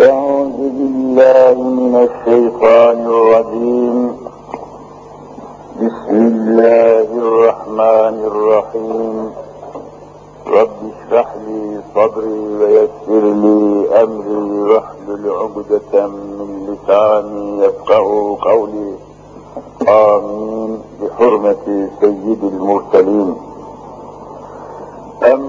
أعوذ بالله من الشيطان الرجيم. بسم الله الرحمن الرحيم. رب اشرح لي صدري ويسر لي أمري واحلل عقدة من لساني يفقه قولي. آمين. بحرمة سيد المرسلين.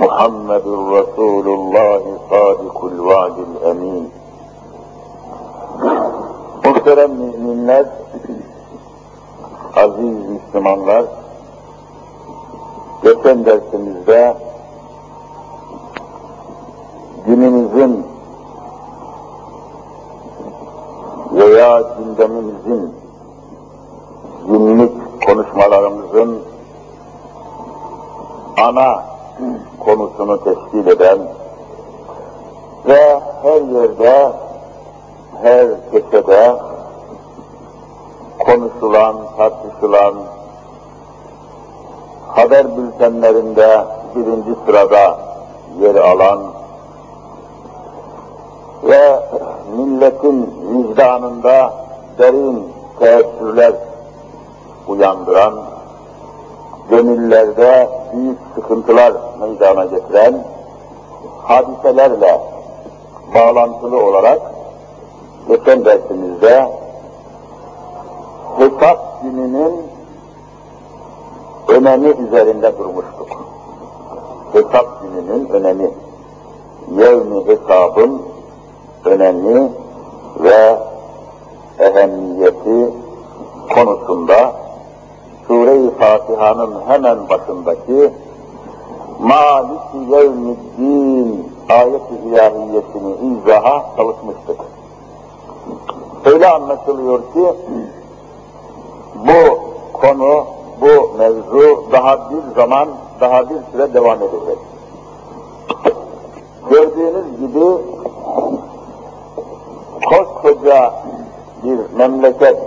محمد رسول الله صادق الوعد الأمين Muhterem müminler, aziz Müslümanlar, geçen dersimizde günümüzün veya gündemimizin günlük konuşmalarımızın ana konusunu teşkil eden ve her yerde, her köşede konuşulan, tartışılan, haber bültenlerinde birinci sırada yer alan ve milletin vicdanında derin teessürler uyandıran, gönüllerde büyük sıkıntılar meydana getiren hadiselerle bağlantılı olarak geçen dersimizde hesap gününün önemi üzerinde durmuştuk. Hesap gününün önemi, yevmi hesabın önemi ve ehemmiyeti konusunda Sure-i Fatiha'nın hemen başındaki Maliki yevmiddin ayet-i ilahiyesini izaha çalışmıştık. Öyle anlaşılıyor ki bu konu, bu mevzu daha bir zaman, daha bir süre devam edecek. Gördüğünüz gibi koskoca bir memleket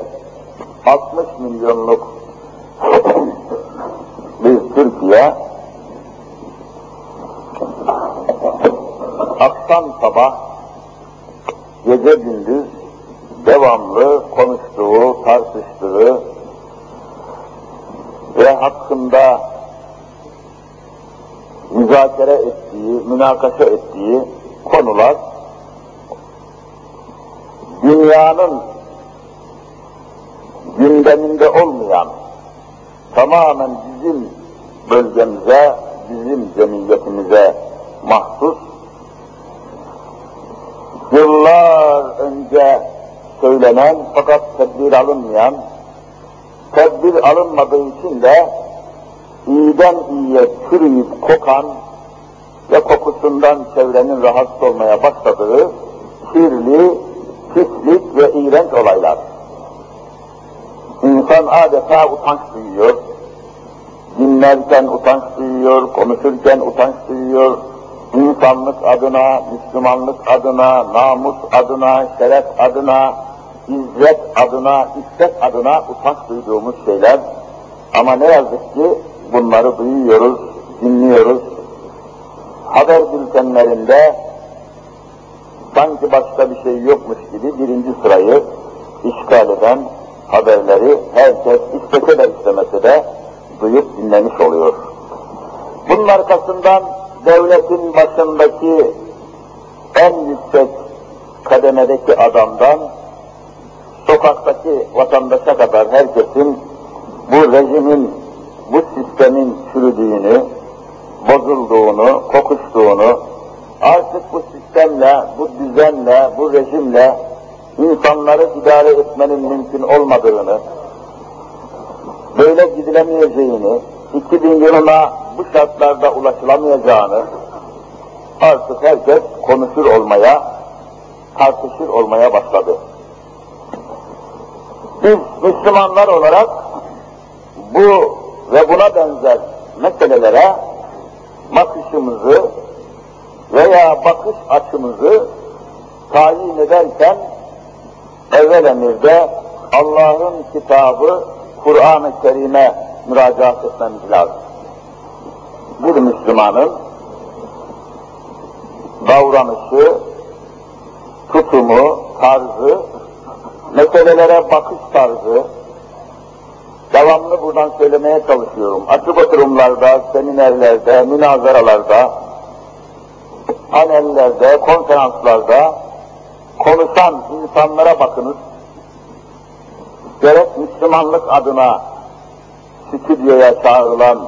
60 milyonluk bir Türkiye akşam sabah gece gündüz devamlı konuştuğu, tartıştığı ve hakkında müzakere ettiği, münakaşa ettiği konular dünyanın gündeminde olmayan tamamen bizim bölgemize, bizim cemiyetimize mahsus yıllar önce söylenen fakat tedbir alınmayan, tedbir alınmadığı için de iyiden iyiye çürüyüp kokan ve kokusundan çevrenin rahatsız olmaya başladığı kirli, pislik ve iğrenç olaylar. İnsan adeta utanç duyuyor, dinlerken utanç duyuyor, konuşurken utanç duyuyor, insanlık adına, Müslümanlık adına, namus adına, şeref adına, izzet adına, iffet adına utanç duyduğumuz şeyler. Ama ne yazık ki bunları duyuyoruz, dinliyoruz. Haber bültenlerinde sanki başka bir şey yokmuş gibi birinci sırayı işgal eden haberleri herkes istese de istemese de duyup dinlemiş oluyor. Bunun arkasından devletin başındaki en yüksek kademedeki adamdan sokaktaki vatandaşa kadar herkesin bu rejimin, bu sistemin çürüdüğünü, bozulduğunu, kokuştuğunu, artık bu sistemle, bu düzenle, bu rejimle insanları idare etmenin mümkün olmadığını, böyle gidilemeyeceğini, 2000 yılına bu şartlarda ulaşılamayacağını artık herkes konuşur olmaya tartışır olmaya başladı. Biz Müslümanlar olarak bu ve buna benzer meselelere bakışımızı veya bakış açımızı tayin ederken evvel emirde Allah'ın kitabı Kur'an-ı Kerim'e müracaat etmemiz lazım. Bir Müslümanın davranışı, tutumu, tarzı, meselelere bakış tarzı, devamlı buradan söylemeye çalışıyorum. Açık oturumlarda, seminerlerde, münazaralarda, panellerde, konferanslarda konuşan insanlara bakınız. Gerek Müslümanlık adına stüdyoya çağrılan,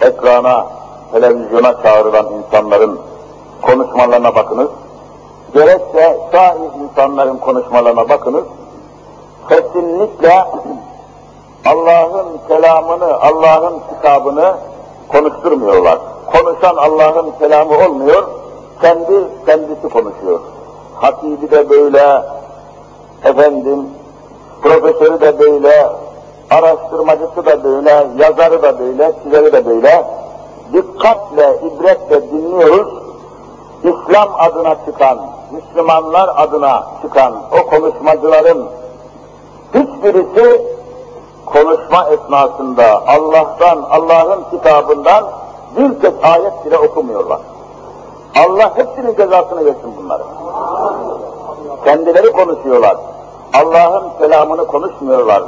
ekrana, televizyona çağrılan insanların konuşmalarına bakınız. Gerekse sahih insanların konuşmalarına bakınız. Kesinlikle Allah'ın kelamını, Allah'ın kitabını konuşturmuyorlar. Konuşan Allah'ın kelamı olmuyor, kendi kendisi konuşuyor. Hatibi de böyle, efendim, profesörü de böyle, araştırmacısı da böyle, yazarı da böyle, çizeri de böyle. Dikkatle, ibretle dinliyoruz. İslam adına çıkan, Müslümanlar adına çıkan o konuşmacıların hiçbirisi konuşma esnasında Allah'tan, Allah'ın kitabından bir tek ayet bile okumuyorlar. Allah hepsinin cezasını versin bunları. Kendileri konuşuyorlar. Allah'ın kelamını konuşmuyorlar.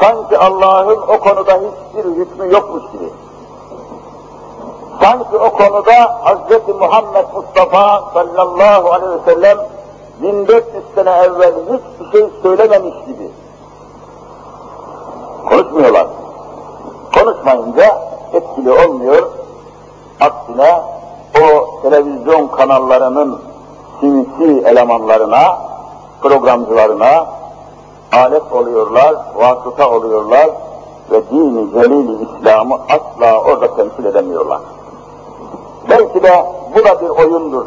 Sanki Allah'ın o konuda hiçbir hükmü yokmuş gibi. Sanki o konuda Hz. Muhammed Mustafa sallallahu aleyhi ve sellem 1400 sene evvel hiçbir şey söylememiş gibi. Konuşmuyorlar. Konuşmayınca etkili olmuyor. Aksine o televizyon kanallarının sinsi elemanlarına, programcılarına alet oluyorlar, vasıta oluyorlar ve dini celil İslam'ı asla orada temsil edemiyorlar. Belki de bu da bir oyundur.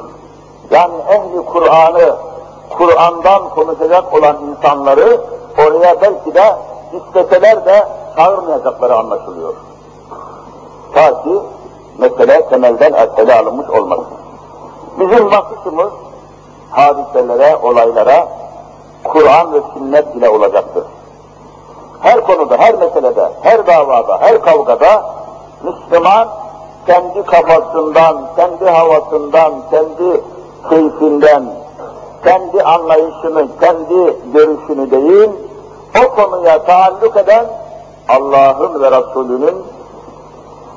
Yani ehli Kur'an'ı, Kur'an'dan konuşacak olan insanları oraya belki de isteseler de çağırmayacakları anlaşılıyor. Ta ki mesele temelden ele alınmış olmasın. Bizim bakışımız hadiselere, olaylara Kur'an ve sünnet ile olacaktır. Her konuda, her meselede, her davada, her kavgada Müslüman kendi kafasından, kendi havasından, kendi keyfinden, kendi anlayışını, kendi görüşünü değil, o konuya taalluk eden Allah'ın ve Resulünün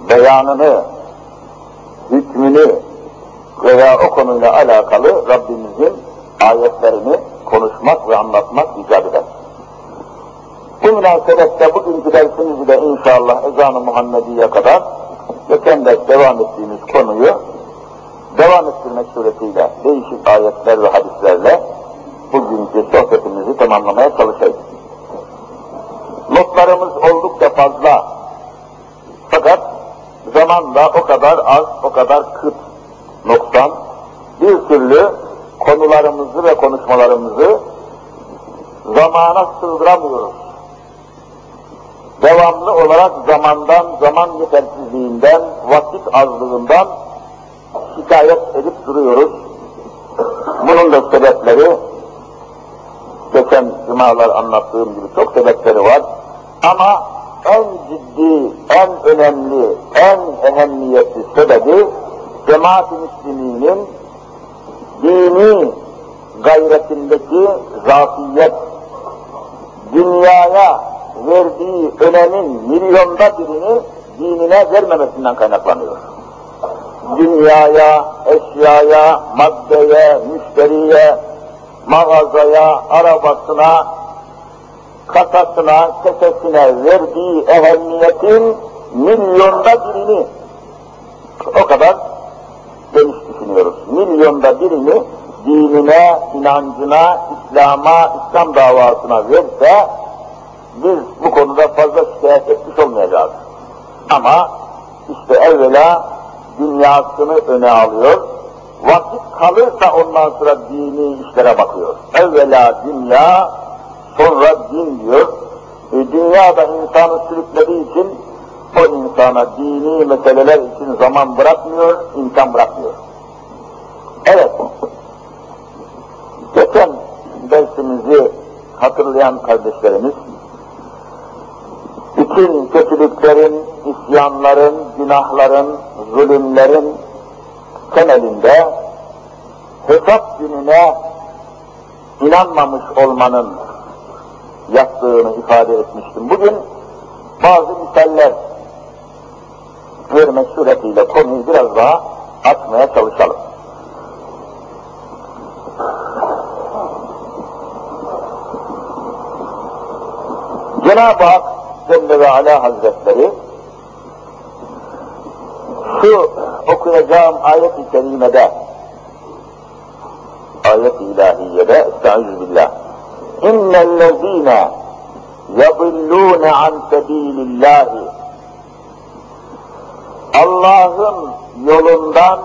beyanını, hükmünü veya o konuyla alakalı Rabbimizin ayetlerini konuşmak ve anlatmak icap eder. Bu münasebetle bugünkü dersimizi de inşallah ezan-ı Muhammediye kadar geçen ders devam ettiğimiz konuyu devam ettirmek suretiyle değişik ayetler ve hadislerle bugünkü sohbetimizi tamamlamaya çalışacağız. Notlarımız oldukça fazla. Fakat zamanla o kadar az, o kadar kıt noksan bir türlü konularımızı ve konuşmalarımızı zamana sığdıramıyoruz. Devamlı olarak zamandan, zaman yetersizliğinden, vakit azlığından şikayet edip duruyoruz. Bunun da sebepleri geçen cumalar anlattığım gibi çok sebepleri var. Ama en ciddi, en önemli, en ehemmiyetli sebebi cemaat-i dini gayretindeki zafiyet, dünyaya verdiği önemin milyonda birini dinine vermemesinden kaynaklanıyor. Dünyaya, eşyaya, maddeye, müşteriye, mağazaya, arabasına, kasasına, kesesine verdiği ehemmiyetin milyonda birini o kadar geniş düşünüyoruz. Milyonda birini dinine, inancına, İslam'a, İslam davasına verse biz bu konuda fazla şikayet etmiş olmayacağız. Ama işte evvela dünyasını öne alıyor, Vakit kalırsa ondan sonra dini işlere bakıyor. Evvela dünya, sonra din diyor. E, dünya da insanı sürüklediği için o insana dini meseleler için zaman bırakmıyor, imkan bırakmıyor. Evet, geçen dersimizi hatırlayan kardeşlerimiz, bütün kötülüklerin, isyanların, günahların, zulümlerin temelinde hesap gününe inanmamış olmanın yattığını ifade etmiştim. Bugün bazı misaller vermek suretiyle konuyu biraz daha açmaya çalışalım. Cenab-ı Hak Celle ve Ala Hazretleri şu okuyacağım ayet-i kerimede ayet-i ilahiyede estaizu billah innellezine yadillûne an sebilillahi Allah'ın yolundan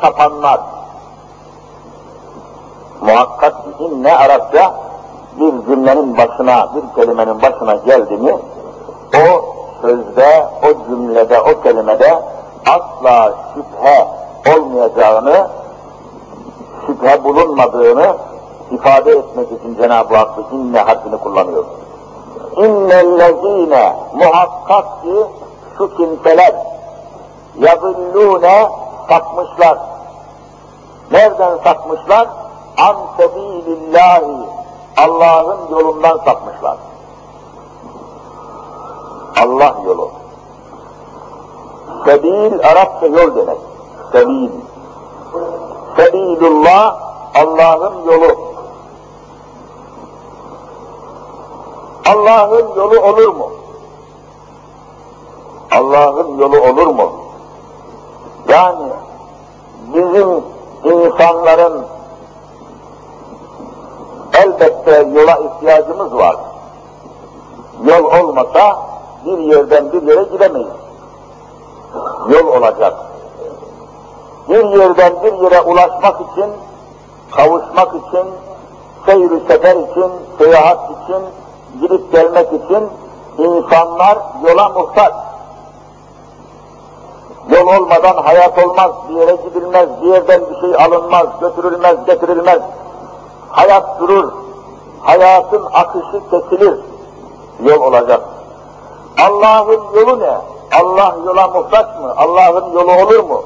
sapanlar. Muhakkak inne Arapça bir cümlenin başına, bir kelimenin başına geldi mi o sözde, o cümlede, o kelimede asla şüphe olmayacağını, şüphe bulunmadığını ifade etmek için Cenab-ı Hak inne harfini kullanıyor. İnnellezine muhakkak ki şu kimseler yadillûne sapmışlar. Nereden sapmışlar? An sebilillahi Allah'ın yolundan sapmışlar. Allah yolu. Sebil Arapça yol demek. Sebil. Sebilullah Allah'ın yolu. Allah'ın yolu olur mu? Allah'ın yolu olur mu? Yani bizim insanların elbette yola ihtiyacımız var. Yol olmasa bir yerden bir yere gidemeyiz. Yol olacak. Bir yerden bir yere ulaşmak için, kavuşmak için, seyir sefer için, seyahat için, gidip gelmek için insanlar yola muhtaç. Yol olmadan hayat olmaz, bir yere gidilmez, bir yerden bir şey alınmaz, götürülmez, getirilmez. Hayat durur, hayatın akışı kesilir, yol olacak. Allah'ın yolu ne? Allah yola muhtaç mı? Allah'ın yolu olur mu?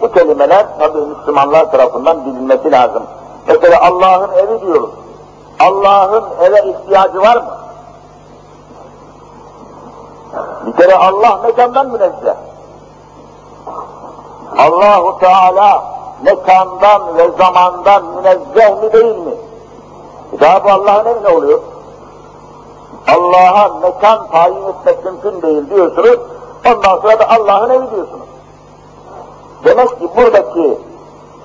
Bu kelimeler tabi Müslümanlar tarafından bilinmesi lazım. Mesela Allah'ın evi diyoruz. Allah'ın eve ihtiyacı var mı? Bir kere Allah mekandan münezzeh. Allahu Teala mekandan ve zamandan münezzeh mi değil mi? Daha bu Allah'ın evi ne oluyor? Allah'a mekan tayin etmek mümkün değil diyorsunuz, ondan sonra da Allah'ın evi diyorsunuz. Demek ki buradaki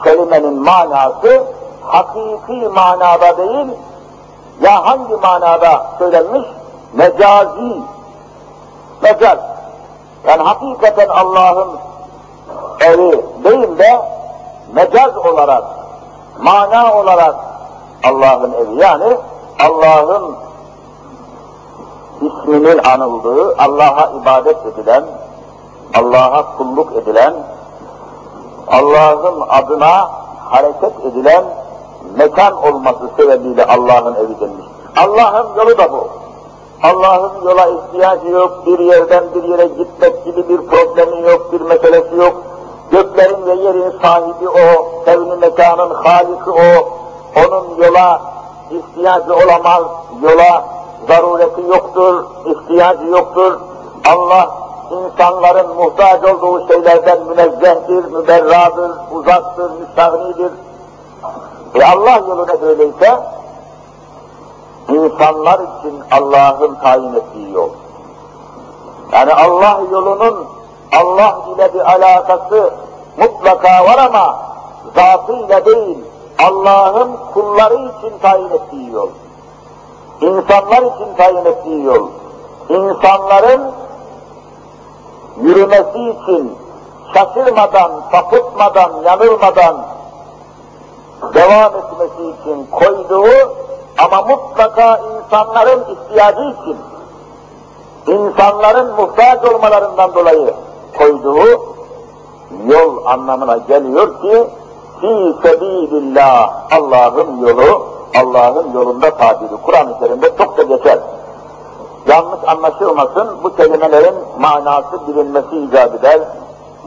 kelimenin manası hakiki manada değil, ya hangi manada söylenmiş? Mecazi. Mecaz. Yani hakikaten Allah'ın evi değil de mecaz olarak, mana olarak Allah'ın evi. Yani Allah'ın isminin anıldığı, Allah'a ibadet edilen, Allah'a kulluk edilen, Allah'ın adına hareket edilen mekan olması sebebiyle Allah'ın evi denmiş. Allah'ın yolu da bu. Allah'ın yola ihtiyacı yok, bir yerden bir yere gitmek gibi bir problemi yok, bir meselesi yok. Göklerin ve yerin sahibi o, sevni mekanın haliki o, yola ihtiyacı olamaz, yola zarureti yoktur, ihtiyacı yoktur. Allah insanların muhtaç olduğu şeylerden münezzehtir, müberradır, uzaktır, müstahnidir. E Allah yolu ne böyleyse, insanlar için Allah'ın tayin ettiği yol. Yani Allah yolunun Allah ile bir alakası mutlaka var ama zatıyla değil, Allah'ın kulları için tayin ettiği yol. İnsanlar için tayin ettiği yol. İnsanların yürümesi için, şaşırmadan, sapıtmadan, yanılmadan devam etmesi için koyduğu ama mutlaka insanların ihtiyacı için, insanların muhtaç olmalarından dolayı koyduğu yol anlamına geliyor ki fi sebilillah Allah'ın yolu, Allah'ın yolunda tabiri Kur'an-ı Kerim'de çok da geçer. Yanlış anlaşılmasın, bu kelimelerin manası bilinmesi icap eder,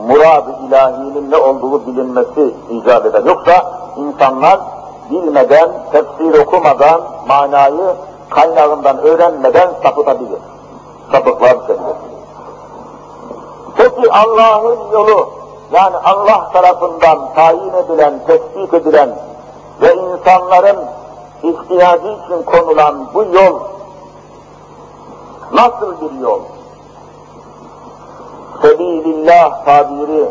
murad-ı ilahinin ne olduğu bilinmesi icap eder. Yoksa insanlar bilmeden, tefsir okumadan, manayı kaynağından öğrenmeden sapıtabilir. Sapıklar sevilir. Peki Allah'ın yolu, yani Allah tarafından tayin edilen, tespit edilen ve insanların ihtiyacı için konulan bu yol nasıl bir yol? Sebilillah tabiri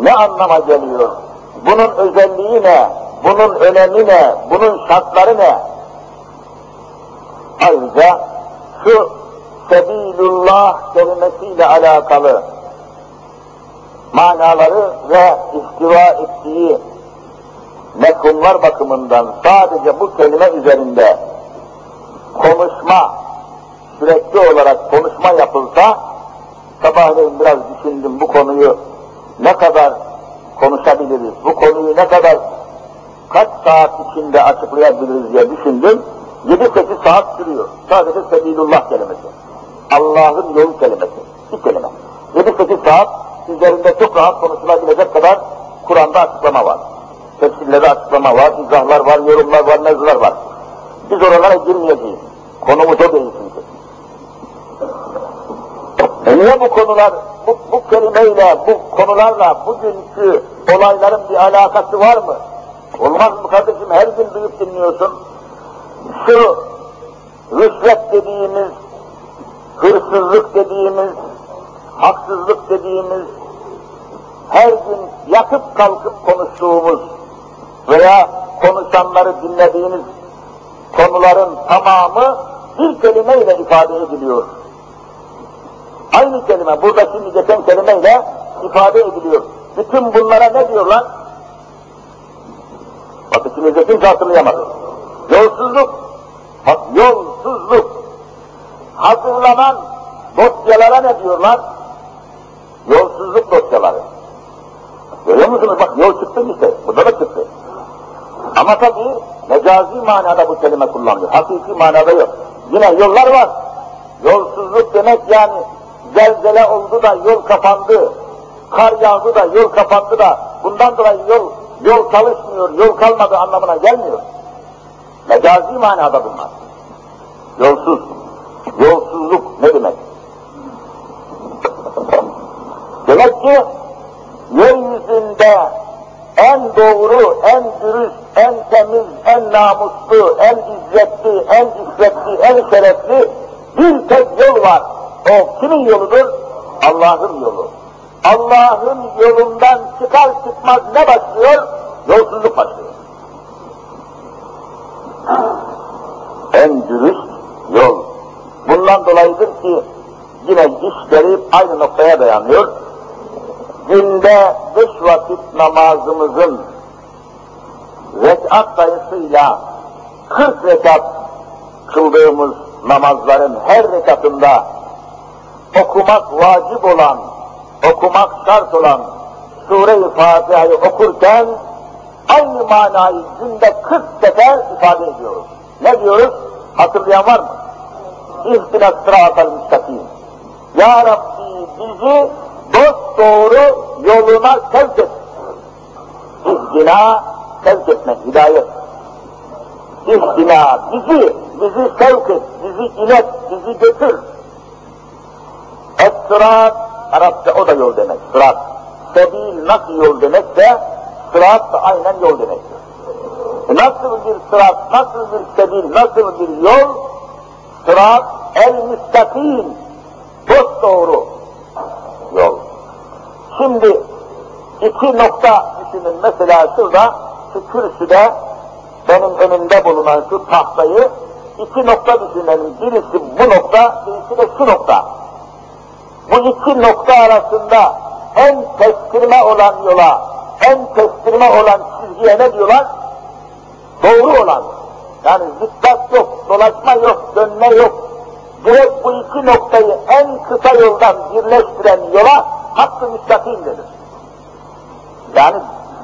ne anlama geliyor? Bunun özelliği ne? Bunun önemi ne? Bunun şartları ne? Ayrıca şu Sebilullah kelimesiyle alakalı manaları ve istiva ettiği mefhumlar bakımından sadece bu kelime üzerinde konuşma, sürekli olarak konuşma yapılsa, sabahleyin biraz düşündüm bu konuyu ne kadar konuşabiliriz, bu konuyu ne kadar kaç saat içinde açıklayabiliriz diye düşündüm. 7-8 saat sürüyor. Sadece Sebilullah kelimesi. Allah'ın yolu kelimesi. Bir kelime. 7-8 saat üzerinde çok rahat konuşulabilecek kadar Kur'an'da açıklama var. Tefsirlerde açıklama var, izahlar var, yorumlar var, mevzular var. Biz oralara girmeyeceğiz. Konumuz o değil çünkü. E niye bu konular, bu, bu kelimeyle, bu konularla bugünkü olayların bir alakası var mı? Olmaz mı kardeşim? Her gün duyup dinliyorsun. Şu rüşvet dediğimiz, hırsızlık dediğimiz, haksızlık dediğimiz, her gün yatıp kalkıp konuştuğumuz veya konuşanları dinlediğiniz konuların tamamı bir kelimeyle ifade ediliyor. Aynı kelime, burada şimdi geçen kelimeyle ifade ediliyor. Bütün bunlara ne diyorlar? Bak içimizde kimse hatırlayamadı. Yolsuzluk, bak yolsuzluk, hazırlanan dosyalara ne diyorlar? Yolsuzluk dosyaları. Görüyor musunuz? Bak yol çıktı işte, burada da çıktı. Ama tabii mecazi manada bu kelime kullanılıyor. Hakiki manada yok. Yine yollar var. Yolsuzluk demek yani zelzele oldu da yol kapandı, kar yağdı da yol kapandı da bundan dolayı yol yol çalışmıyor, yol kalmadı anlamına gelmiyor. Mecazi manada bunlar. Yolsuz. Yolsuzluk ne demek? Demek ki yeryüzünde en doğru, en dürüst, en temiz, en namuslu, en izzetli, en iffetli, en şerefli bir tek yol var. O kimin yoludur? Allah'ın yolu. Allah'ın yolundan çıkar çıkmaz ne başlıyor? Yolsuzluk başlıyor. En dürüst yol. Bundan dolayıdır ki yine işleri aynı noktaya dayanıyor. Günde beş vakit namazımızın rekat sayısıyla 40 rekat kıldığımız namazların her rekatında okumak vacip olan, okumak şart olan Sure-i Fatiha'yı okurken aynı manayı günde 40 sefer ifade ediyoruz. Ne diyoruz? Hatırlayan var mı? İhtina sıratel müstakim. Ya Rabbi bizi doğru yoluna sevk et. İhtina sevk etmek, hidayet. İhtina bizi, bizi sevk et, bizi ilet, bizi götür. Es-sırat, Arapça o da yol demek, sırat. Sebil nasıl yol demekse, sırat da aynen yol demektir. E nasıl bir sırat, nasıl bir sebil, nasıl bir yol? Sırat el-müstakim, dost doğru. Şimdi iki nokta düşünün. Mesela şurada, şu kürsüde benim önümde bulunan şu tahtayı iki nokta düşünelim. Birisi bu nokta, birisi de şu nokta. Bu iki nokta arasında en kestirme olan yola, en kestirme olan çizgiye ne diyorlar? Doğru olan. Yani zikzak yok, dolaşma yok, dönme yok. Direkt bu iki noktayı en kısa yoldan birleştiren yola hakkı müstakim denir. Yani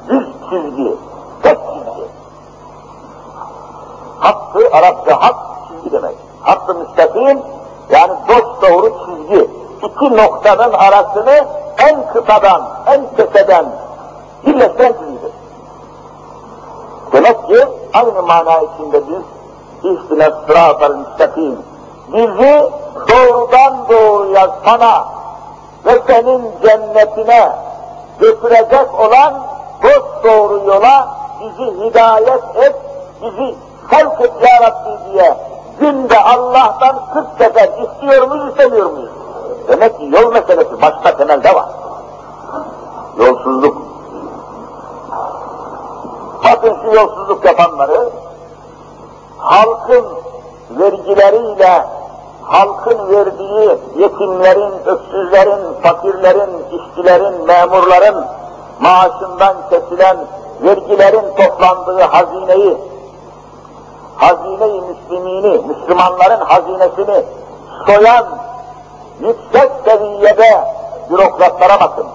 düz çizgi, tek çizgi. Hakkı, Arapça hak çizgi demek. Hakkı müstakim, yani dost doğru çizgi. İki noktanın arasını en kısadan, en keseden birleştiren çizgidir. Demek ki aynı mana içinde biz İhtinas sıratal müstakim bizi doğrudan doğruya sana ve senin cennetine götürecek olan dost doğru yola bizi hidayet et, bizi sevk et ya Rabbi diye günde Allah'tan 40 sefer istiyor muyuz, istemiyor muyuz? Demek ki yol meselesi başka temelde var. Yolsuzluk. Bakın şu yolsuzluk yapanları, halkın vergileriyle, halkın verdiği yetimlerin, öksüzlerin, fakirlerin, işçilerin, memurların maaşından kesilen vergilerin toplandığı hazineyi, hazine-i müslimini, Müslümanların hazinesini soyan yüksek seviyede bürokratlara bakın.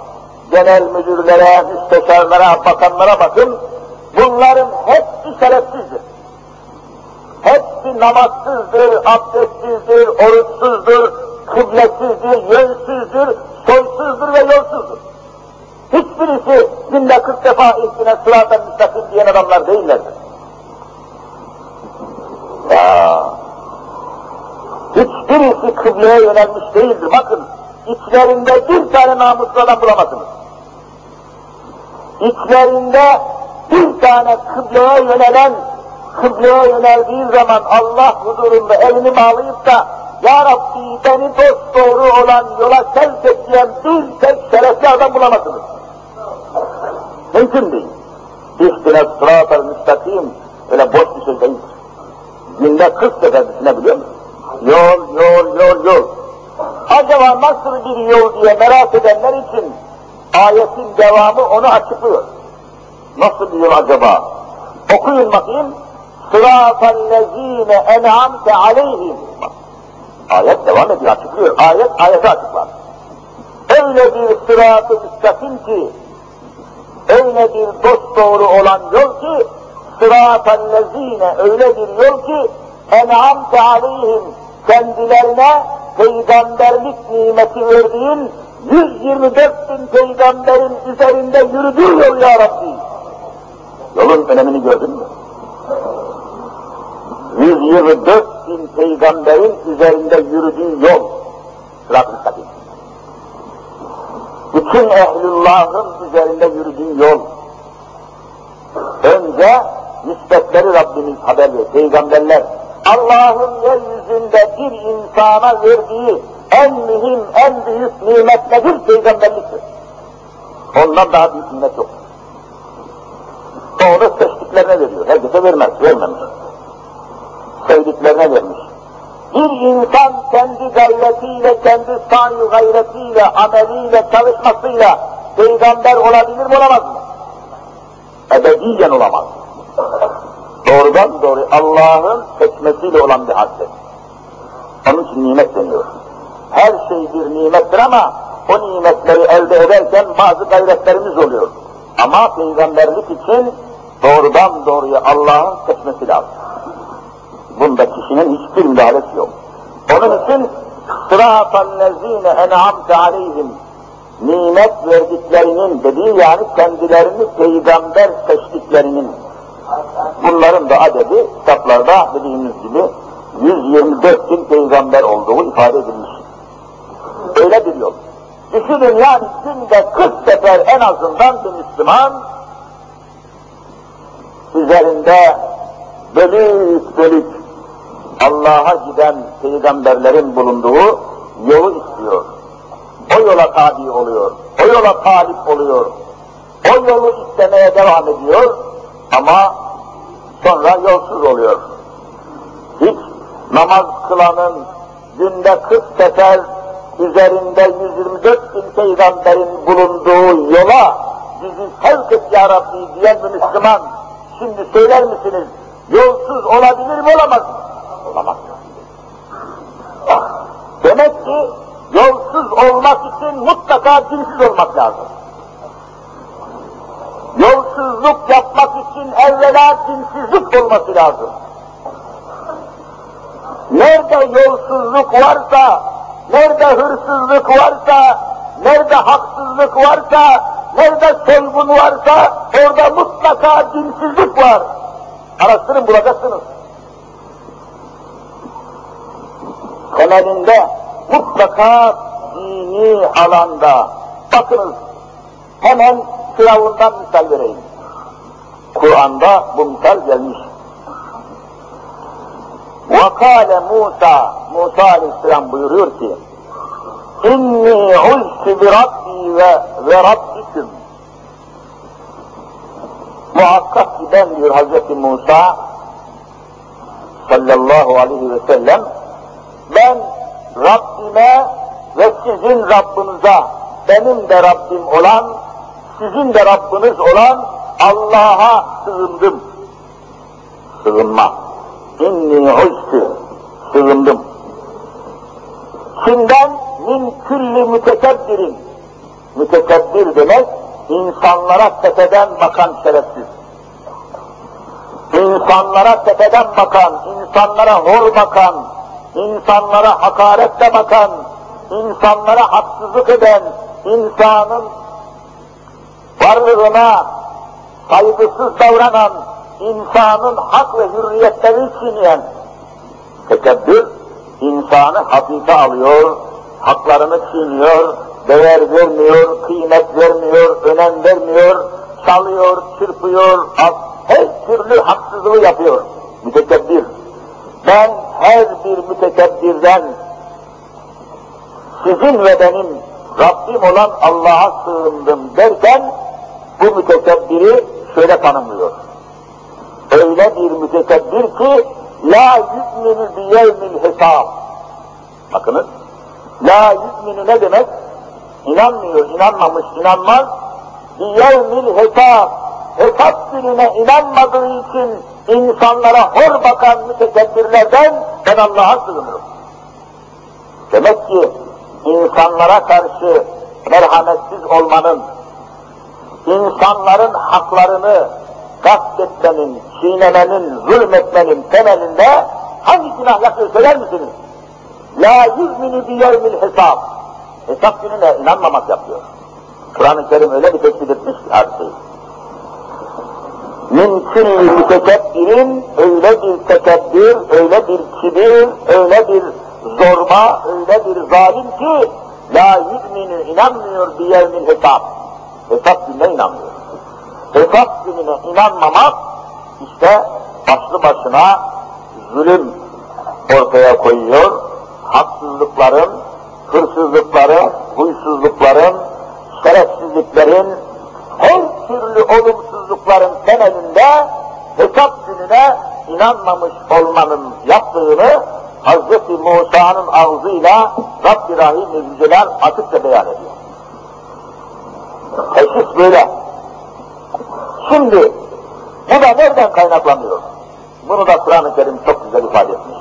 Genel müdürlere, müsteşarlara, bakanlara bakın. Bunların hepsi şerefsizdir. Hepsi namazsızdır, abdestsizdir, oruçsuzdur, kıblesizdir, yönsüzdür, soysuzdur ve yolsuzdur. Hiçbirisi günde 40 defa ihtine sıradan müstakim diyen adamlar değillerdir. Ya, hiçbirisi kıbleye yönelmiş değildir. Bakın, içlerinde bir tane namuslu adam bulamazsınız. İçlerinde bir tane kıbleye yönelen, kıbleye yöneldiği zaman Allah huzurunda elini bağlayıp da Ya Rabbi beni dost doğru olan yola sevk et diyen bir tek şerefli adam bulamazsınız. Mümkün değil. İhtinas sıratal müstakim öyle boş bir şey değildir. Günde 40 sefer düşünebiliyor musun? Yol, yol, yol, yol. Acaba nasıl bir yol diye merak edenler için ayetin devamı onu açıklıyor. Nasıl bir yol acaba? Okuyun bakayım. Sıratallezine en'amte aleyhim. Ayet devam ediyor, açıklıyor. Ayet, ayeti açıklar. Öyle bir sırat-ı müstakim ki, öyle bir dost doğru olan yol ki, sıratallezine öyle bir yol ki, en'amte aleyhim, kendilerine peygamberlik nimeti verdiğin 124 bin peygamberin üzerinde yürüdüğü yol ya Rabbi. Yolun önemini gördün mü? 124 bin peygamberin üzerinde yürüdüğü yol. Sırat-ı. Bütün ehlullahın üzerinde yürüdüğü yol. Önce nispetleri Rabbimiz haber ver, peygamberler. Allah'ın yeryüzünde bir insana verdiği en mühim, en büyük nimet nedir? Peygamberliktir. Ondan daha büyük nimet yok. Onu seçtiklerine veriyor. Herkese vermez, vermemiş. Sevdiklerine vermiş. Bir insan kendi gayretiyle, kendi sahi gayretiyle, ameliyle, çalışmasıyla peygamber olabilir mi olamaz mı? Ebediyen olamaz. Doğrudan doğru Allah'ın seçmesiyle olan bir haddir. Onun için nimet deniyor. Her şey bir nimettir ama o nimetleri elde ederken bazı gayretlerimiz oluyor. Ama peygamberlik için doğrudan doğruya Allah'ın seçmesi lazım. Bunda kişinin hiçbir müdahalesi yok. Onun için sıratallezine en'amte aleyhim nimet verdiklerinin dediği yani kendilerini peygamber seçtiklerinin bunların da adedi kitaplarda dediğimiz gibi 124 bin peygamber olduğu ifade edilmiş. Öyle bir yol. Düşünün yani günde 40 sefer en azından bir Müslüman üzerinde bölük bölük Allah'a giden peygamberlerin bulunduğu yolu istiyor. O yola tabi oluyor. O yola talip oluyor. O yolu istemeye devam ediyor ama sonra yolsuz oluyor. Hiç namaz kılanın günde 40 sefer üzerinde 124 bin peygamberin bulunduğu yola bizi sevk et ya Rabbi diyen bir Müslüman, şimdi söyler misiniz, yolsuz olabilir mi olamaz mı? Olamaz. Demek ki yolsuz olmak için mutlaka dinsiz olmak lazım. Yolsuzluk yapmak için evvela dinsizlik olması lazım. Nerede yolsuzluk varsa, nerede hırsızlık varsa, nerede haksızlık varsa, nerede soygun varsa, orada mutlaka dinsizlik var. Araştırın bulacaksınız. Temelinde mutlaka dini alanda, bakınız hemen Firavundan misal vereyim. Kur'an'da bu misal gelmiş. وَقَالَ Musa, Musa aleyhisselam buyuruyor ki, İnni uztu bi Rabbi ve, ve Rabbikum. Muhakkak ki ben diyor Hazreti Musa sallallahu aleyhi ve sellem ben Rabbime ve sizin Rabbinize benim de Rabbim olan sizin de Rabbiniz olan Allah'a sığındım. Sığınma. İnni uztu. Sığındım. Kimden? Min külli mütekebbirin. Mütekebbir demek, insanlara tepeden bakan şerefsiz. İnsanlara tepeden bakan, insanlara hor bakan, insanlara hakaretle bakan, insanlara haksızlık eden, insanın varlığına saygısız davranan, insanın hak ve hürriyetlerini çiğneyen tekebbür, insanı hafife alıyor, haklarını çiğniyor, değer vermiyor, kıymet vermiyor, önem vermiyor, çalıyor, çırpıyor, her türlü haksızlığı yapıyor. Mütekebbir. Ben her bir mütekebbirden sizin ve benim Rabbim olan Allah'a sığındım derken bu mütekebbiri şöyle tanımlıyor. Öyle bir mütekebbir ki la yu'minu biyevmil hesab. Bakınız. La yu'minu ne demek? İnanmıyor, inanmamış, inanmaz. Biyevmil hesab. Hesap gününe inanmadığı için insanlara hor bakan mütekebbirlerden ben Allah'a sığınırım. Demek ki insanlara karşı merhametsiz olmanın, insanların haklarını gasp etmenin, çiğnemenin, zulmetmenin temelinde hangi günah yapıyor söyler misiniz? La yüzmünü biyevmil hesap. Hesap gününe inanmamak yapıyor. Kur'an-ı Kerim öyle bir tespit etmiş ki her şeyi. Min külli mütekebbirin öyle bir tekebbür, öyle bir kibir, öyle bir zorba, öyle bir zalim ki la yüzmünü inanmıyor biyevmil hesap. Hesap gününe inanmıyor. Hesap gününe inanmamak işte başlı başına zulüm ortaya koyuyor. Haksızlıkların, hırsızlıkların, huysuzlukların, şerefsizliklerin, her türlü olumsuzlukların temelinde hesap gününe inanmamış olmanın yaptığını Hz. Musa'nın ağzıyla Rabbi Rahim Zülcelal açıkça beyan ediyor. Teşhis böyle. Şimdi bu da nereden kaynaklanıyor? Bunu da Kur'an-ı Kerim çok güzel ifade etmiş.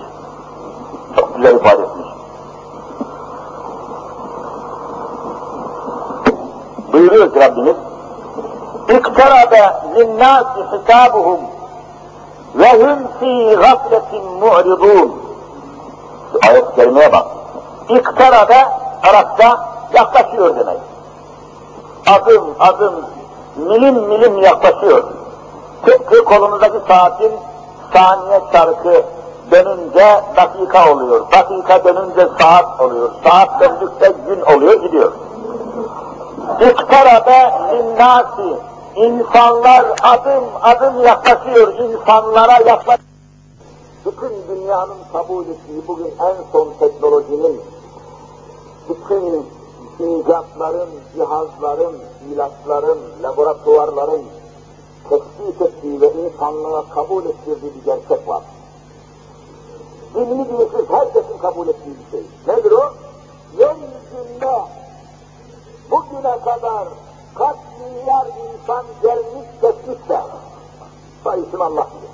Çok güzel ifade etmiş. Buyuruyor ki Rabbimiz اِقْتَرَبَ لِلنَّاسِ حِسَابُهُمْ وَهُمْ ف۪ي غَفْلَةٍ مُعْرِضُونَ Ayet-i kerimeye bak. İktarabe Arapça yaklaşıyor demek. Adım adım milim milim yaklaşıyor. Tıpkı kolunuzdaki saatin saniye çarkı dönünce dakika oluyor. Dakika dönünce saat oluyor. Saat döndükçe gün oluyor gidiyor. İktarabe linnâsi insanlar adım adım yaklaşıyor. insanlara yaklaşıyor. Bütün dünyanın kabul ettiği bugün en son teknolojinin bütün icatların, cihazların, ilaçların, laboratuvarların tespit ettiği ve insanlığa kabul ettirdiği bir gerçek var. İlmi dinsiz herkesin kabul ettiği bir şey. Nedir o? yeryüzünde bugüne kadar kaç milyar insan gelmiş geçmişse, sayısını Allah bilir.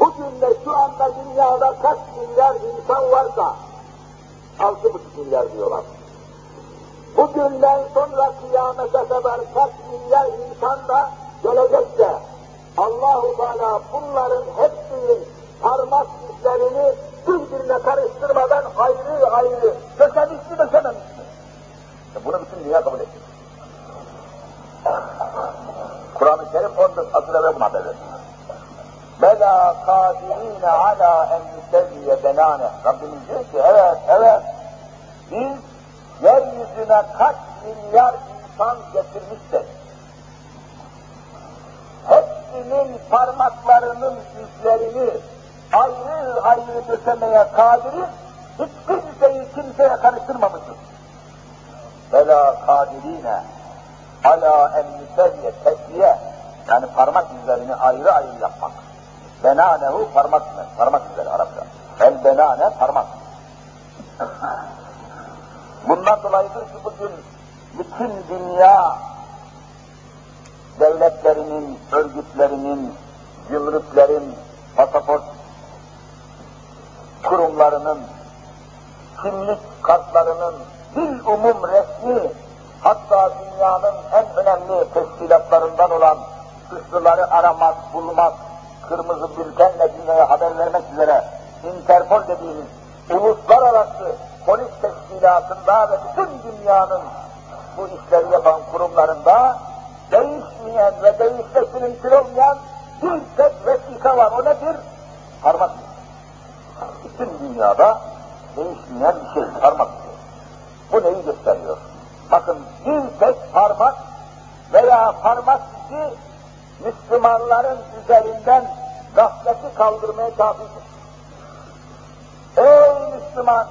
Bugün de şu anda dünyada kaç milyar insan varsa, altı buçuk milyar diyorlar. Bugünden sonra kıyamete kadar kaç milyar insan da gelecekse, Allahu Teala bunların hepsinin parmak izlerini birbirine karıştırmadan ayrı ayrı döşemiş mi döşememiş mi? E bunu bütün dünya kabul etti. Kur'an-ı Kerim ondan asıl evvel buna veriyor. Bela kadirine ala en yüseviye benane. Rabbimiz diyor ki evet evet biz yeryüzüne kaç milyar insan getirmişsek hepsinin parmaklarının izlerini ayrı ayrı döşemeye kadiriz, hiç kimseyi kimseye karıştırmamışız. Bela kadirine ala en müsevye tesviye yani parmak izlerini ayrı ayrı yapmak. Benanehu parmak izleri, parmak izleri Arapça. El benane parmak. Bundan dolayıdır ki bugün bütün dünya devletlerinin, örgütlerinin, gümrüklerin, pasaport kurumlarının, kimlik kartlarının bir umum resmi, hatta dünyanın en önemli teşkilatlarından olan suçluları aramak, bulmak, kırmızı bültenle dünyaya haber vermek üzere Interpol dediğimiz uluslararası polis teşkilatında ve bütün dünyanın bu işleri yapan kurumlarında değişmeyen ve değişmesi mümkün olmayan bir tek vesika var. O nedir? Parmak. Bütün dünyada değişmeyen bir şey, parmak. Bu neyi gösteriyor? Bakın veya parmak izi Müslümanların üzerinden gafleti kaldırmaya kafidir. Ey Müslüman!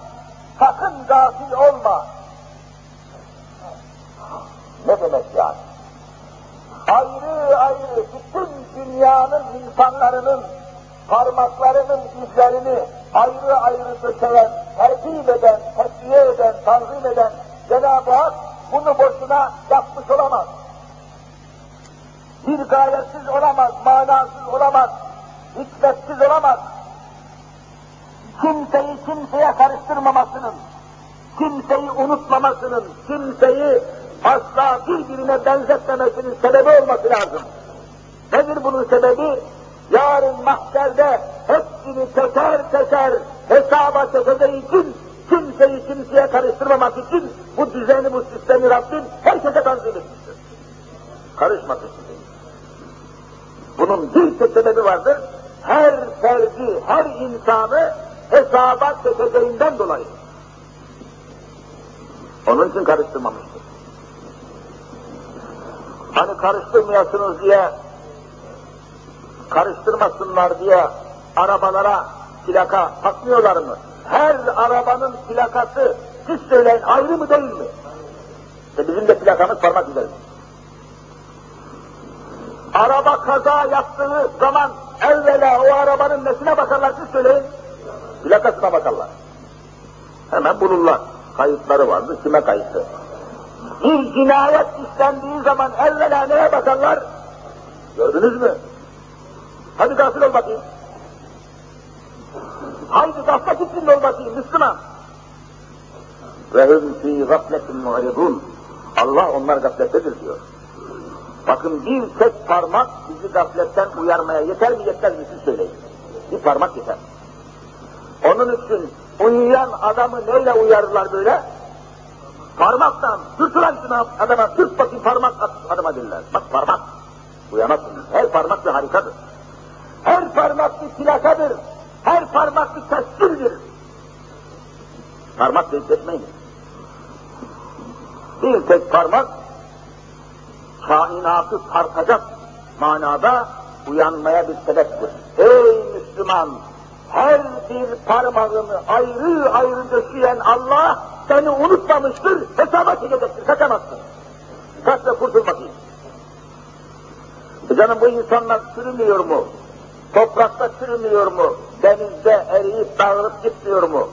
Sakın gafil olma! Ne demek yani? Ayrı ayrı bütün dünyanın insanların parmaklarının izlerini ayrı ayrı döşeyen, tertip eden, tesviye eden, tanzim eden Cenab-ı Hak bunu boşuna yapmış olamaz. Bir gayetsiz olamaz, manasız olamaz, hikmetsiz olamaz. Kimseyi kimseye karıştırmamasının, kimseyi unutmamasının, kimseyi asla birbirine benzetmemesinin sebebi olması lazım. Nedir bunun sebebi? Yarın mahşerde hepsini teker teker hesaba çekeceği için kimseyi kimseye karıştırmamak için bu düzeni, bu sistemi Rabbim herkese tanzim etmiştir. Karışmasın. Bunun bir tek sebebi vardır. Her ferdi, her insanı hesaba çekeceğinden dolayı. Onun için karıştırmamıştır. Hani karıştırmayasınız diye, karıştırmasınlar diye arabalara plaka takmıyorlar mı? Her arabanın plakası, siz söyleyin ayrı mı değil mi? İşte bizim de plakamız parmak izleri. Araba kaza yaptığı zaman evvela o arabanın nesine bakarlar siz söyleyin? Plakasına bakarlar. Hemen bulurlar. Kayıtları vardı, kime kayıtlı? Bir cinayet işlendiği zaman evvela neye bakarlar? Gördünüz mü? Hadi gafil ol bakayım. Haydi gaflet içinde ol bakayım Müslüman. Ve hüm fî gafletin mu'ridun. Allah onlar gaflettedir diyor. Bakın bir tek parmak bizi gafletten uyarmaya yeter mi yetmez mi siz söyleyin. Bir parmak yeter. Onun için uyuyan adamı neyle uyarırlar böyle? Parmaktan, şunu adama, tut bakayım parmak at adama derler. Bak parmak, uyanasınız. Her parmak bir harikadır. Her parmak bir plakadır. Her parmak bir tescildir. Parmak benzetmeyin. Bir tek parmak, kainatı tartacak manada uyanmaya bir sebeptir. Ey Müslüman! Her bir parmağını ayrı ayrı döşeyen Allah seni unutmamıştır, hesaba çekecektir, kaçamazsın. Kaç ve kurtul bakayım. E canım bu insanlar sürünmüyor mu? Toprakta sürünmüyor mu? Denizde eriyip dağılıp gitmiyor mu?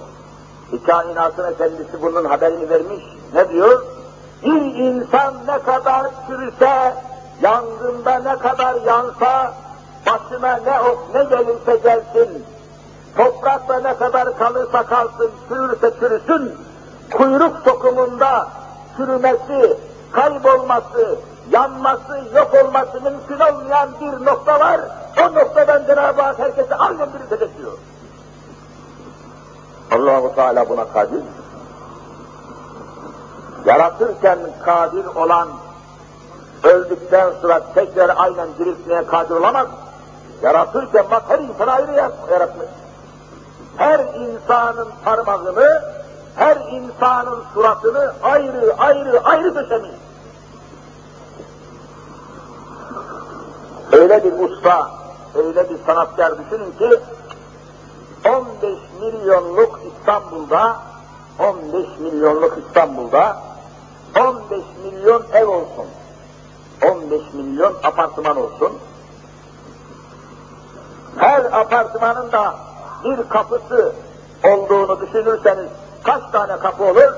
Kainatın efendisi bunun haberini vermiş. Ne diyor? Bir insan ne kadar çürüse, yangında ne kadar yansa, başına ne ok ne gelirse gelsin, toprakta ne kadar kalırsa kalsın, çürürse çürüsün, kuyruk sokumunda çürümesi, kaybolması, yanması, yok olması mümkün olmayan bir nokta var. O noktadan Cenab-ı Hak herkese aynen bir diyor. Allahu Teala buna kadir. Yaratırken kadir olan, öldükten sonra tekrar aynen diriltmeye kadir olamaz. Yaratırken bak her insan ayrı yaratmış. Her insanın parmağını, her insanın suratını ayrı ayrı ayrı döşemiş. Öyle bir usta, öyle bir sanatkar düşünün ki 15 milyonluk İstanbul'da 15 milyonluk İstanbul'da 15 milyon ev olsun. 15 milyon apartman olsun. Her apartmanın da bir kapısı olduğunu düşünürseniz kaç tane kapı olur?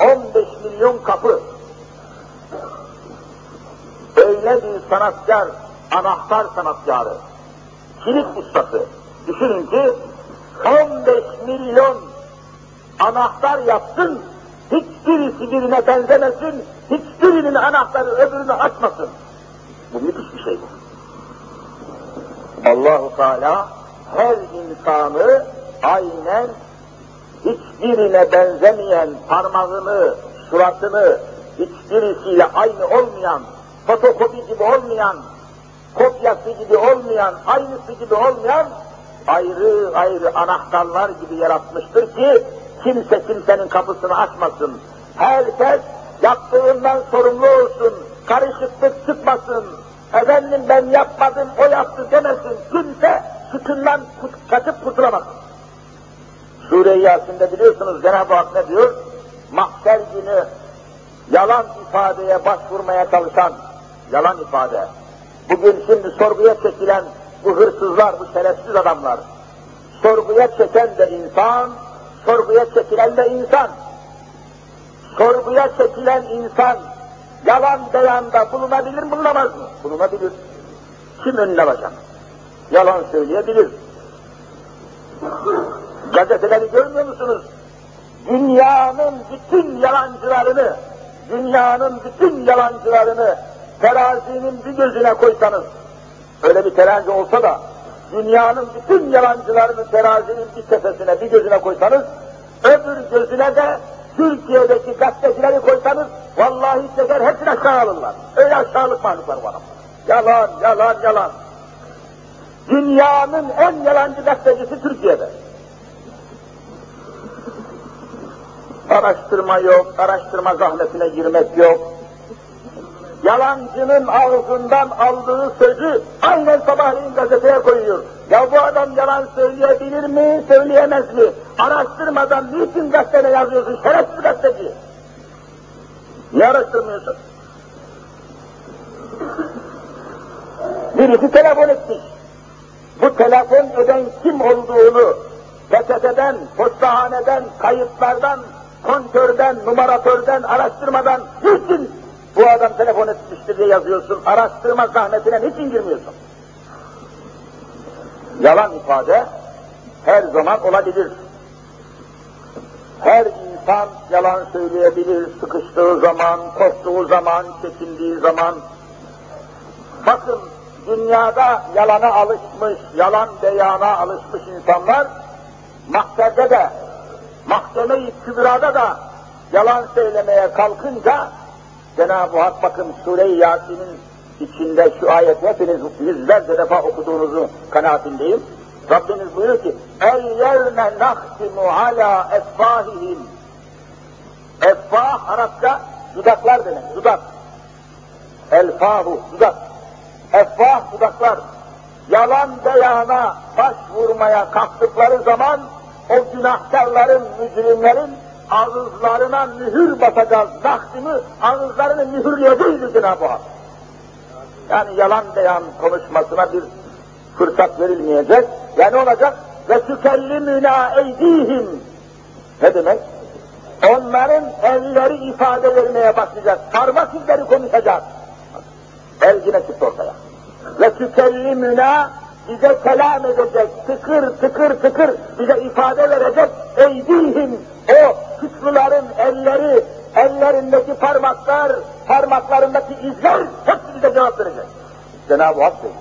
15 milyon kapı. Öyle bir sanatkar, anahtar sanatkarı, kilit ustası. Düşünün ki 15 milyon anahtar yapsın, hiçbirisi birine benzemesin, hiçbirinin anahtarı öbürünü açmasın. Bu müthiş bir şey bu. Allahu Teala her insanı aynen hiçbirine benzemeyen parmağını, suratını, hiçbirisiyle aynı olmayan, fotokopi gibi olmayan, kopyası gibi olmayan, aynısı gibi olmayan ayrı ayrı anahtarlar gibi yaratmıştır ki kimse kimsenin kapısını açmasın. Herkes yaptığından sorumlu olsun, karışıklık çıkmasın, efendim ben yapmadım, o yaptı demesin, kimse suçundan kaçıp kurtulamaz. Sure-i Yasin'de biliyorsunuz Cenab-ı Hak ne diyor? Mahşer günü yalan ifadeye başvurmaya çalışan, yalan ifade. Bugün şimdi sorguya çekilen bu hırsızlar, bu şerefsiz adamlar, sorguya çeken de insan, sorguya çekilen de insan. Sorguya çekilen insan, yalan beyanda bulunabilir mi, bulunamaz mı? Bulunabilir. Kim önüne alacak? Yalan söyleyebilir. Gazeteleri görmüyor musunuz? Dünyanın bütün yalancılarını, dünyanın bütün yalancılarını terazinin bir gözüne koysanız, öyle bir terazi olsa da, dünyanın bütün yalancılarını terazinin bir tepesine, bir gözüne koysanız, öbür gözüne de Türkiye'deki gazetecileri koysanız, vallahi çeker hepsini aşağı alırlar. Öyle aşağılık mahluklar var. Yalan, yalan, yalan. Dünyanın en yalancı gazetecisi Türkiye'de. Araştırma yok, araştırma zahmetine girmek yok. Yalancının ağzından aldığı sözü aynen sabahleyin gazeteye koyuyor. Ya bu adam yalan söyleyebilir mi, söyleyemez mi? Araştırmadan niçin gazetene yazıyorsun şerefsiz gazeteci? Niye araştırmıyorsun? Birisi telefon etmiş. Bu telefon eden kim olduğunu PTT'den, postahaneden, kayıtlardan, kontörden, numaratörden, araştırmadan niçin bu adam telefon etmiştir diye yazıyorsun, araştırma zahmetine niçin girmiyorsun? Yalan ifade her zaman olabilir. Her insan yalan söyleyebilir sıkıştığı zaman, korktuğu zaman, çekindiği zaman. Bakın dünyada yalana alışmış, yalan beyana alışmış insanlar, mahkede de, mahkeme-i kübrada da yalan söylemeye kalkınca, Cenab-ı Hak bakın Sure-i Yasin'in içinde şu ayeti hepiniz yüzlerce defa okuduğunuzu kanaatindeyim. Rabbimiz buyuruyor ki, el yevme nahtimu ala efvahihim. Effah Arapça dudaklar demek, dudak. Elfahu, dudak. Effah dudaklar. Yalan beyana başvurmaya kalktıkları zaman o günahkarların, mücrimlerin ağızlarına mühür basacağız. Nahdimi ağızlarını mühürleyeceğiz Cenab-ı Hak. Yani yalan beyan konuşmasına bir fırsat verilmeyecek. Yani olacak? Ve tükellimüna eydihim. Ne demek? Onların elleri ifade vermeye başlayacak. Parmak izleri konuşacak. El yine çıktı ortaya. Ve tükellimüna bize kelam edecek, tıkır tıkır tıkır bize ifade verecek. Eydihim, o suçluların elleri, ellerindeki parmaklar, parmaklarındaki izler hepsi bize cevap verecek. Cenab-ı Hak diyor.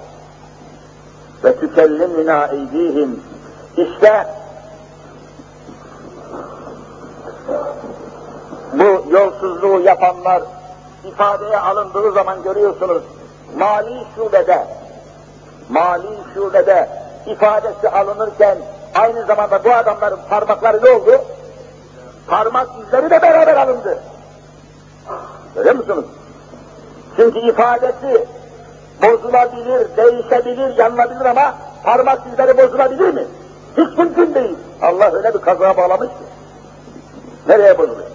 Ve tükellimüna eydihim. İşte bu yolsuzluğu yapanlar ifadeye alındığı zaman görüyorsunuz mali şubede mali şubede ifadesi alınırken aynı zamanda bu adamların parmakları ne oldu? Parmak izleri de beraber alındı. Görüyor musunuz? Çünkü ifadesi bozulabilir, değişebilir, yanılabilir ama parmak izleri bozulabilir mi? Hiç mümkün değil. Allah öyle bir kazaya bağlamış ki. Nereye bozuluyor?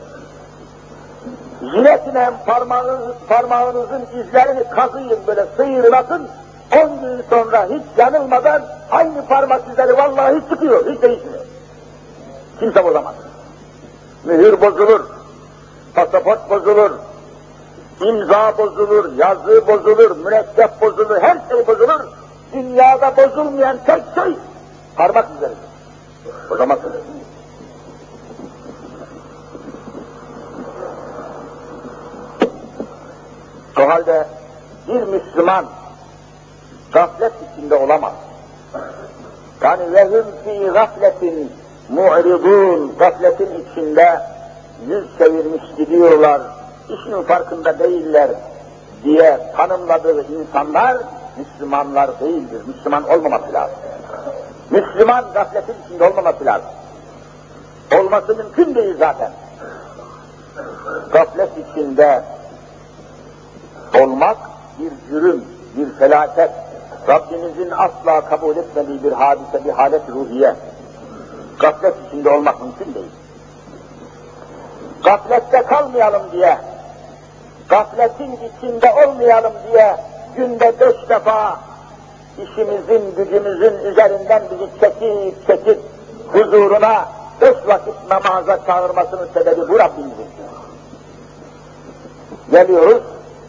Jiletine parmağınız, parmağınızın izlerini kazıyın böyle sıyırın on gün sonra hiç yanılmadan aynı parmak izleri vallahi çıkıyor, hiç değişmiyor. Kimse bozamaz. Mühür bozulur, pasaport bozulur, imza bozulur, yazı bozulur, mürekkep bozulur, her şey bozulur. Dünyada bozulmayan tek şey parmak izleri. Bozamazsınız. O halde bir Müslüman gaflet içinde olamaz. Yani vehum fi gafletin mu'ridun, gafletin içinde yüz çevirmiş gidiyorlar, işin farkında değiller diye tanımladığı insanlar Müslümanlar değildir. Müslüman olmaması lazım. Müslüman gafletin içinde olmaması lazım. Olması mümkün değil zaten. Gaflet içinde olmak bir cürüm, bir felaket, Rabbimizin asla kabul etmediği bir hadise, bir halet ruhiye. Gaflet içinde olmak mümkün değil. Gaflette kalmayalım diye, gafletin içinde olmayalım diye günde beş defa işimizin, gücümüzün üzerinden bizi çekip çekip huzuruna beş vakit namaza çağırmasının sebebi bu Rabbimizin. Geliyoruz,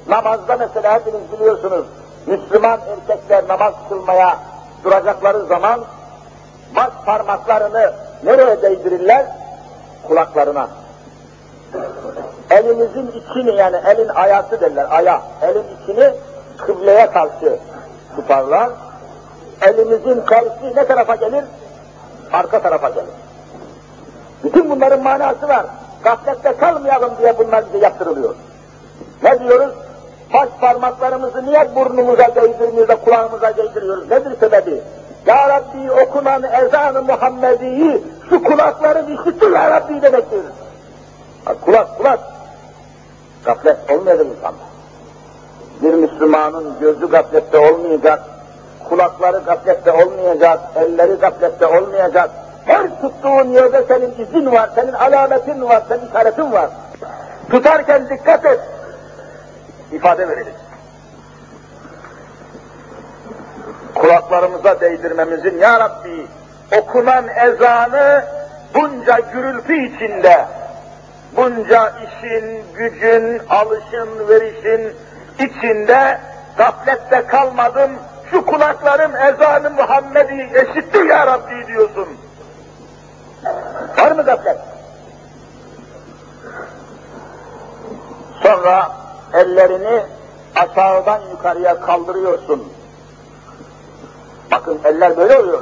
namazda mesela hepiniz biliyorsunuz, Müslüman erkekler namaz kılmaya duracakları zaman baş parmaklarını nereye değdirirler? Kulaklarına. Elinizin içini yani elin ayası derler, aya, elin içini kıbleye karşı tutarlar. Elimizin tersi ne tarafa gelir? Arka tarafa gelir. Bütün bunların manası var. Gaflette kalmayalım diye bunlar bize yaptırılıyor. Ne diyoruz? Baş parmaklarımızı niye burnumuza değdirmiyoruz da kulağımıza değdiriyoruz? Nedir sebebi? Ya Rabbi okunan ezan-ı Muhammedi'yi şu kulakların işitti Ya Rabbi demektir. Ha, kulak kulak. Gaflet olmayacak insanda. Bir Müslümanın gözü gaflette olmayacak, kulakları gaflette olmayacak, elleri gaflette olmayacak. Her tuttuğun yerde senin izin var, senin alametin var, senin işaretin var. Tutarken dikkat et, ifade verecek. Kulaklarımıza değdirmemizin Ya Rabbi okunan ezanı bunca gürültü içinde, bunca işin, gücün, alışın, verişin içinde gaflette kalmadım, şu kulaklarım ezanı Muhammed'i eşitti Ya Rabbi diyorsun. Var mı gaflet? Sonra ellerini aşağıdan yukarıya kaldırıyorsun. Bakın eller böyle oluyor.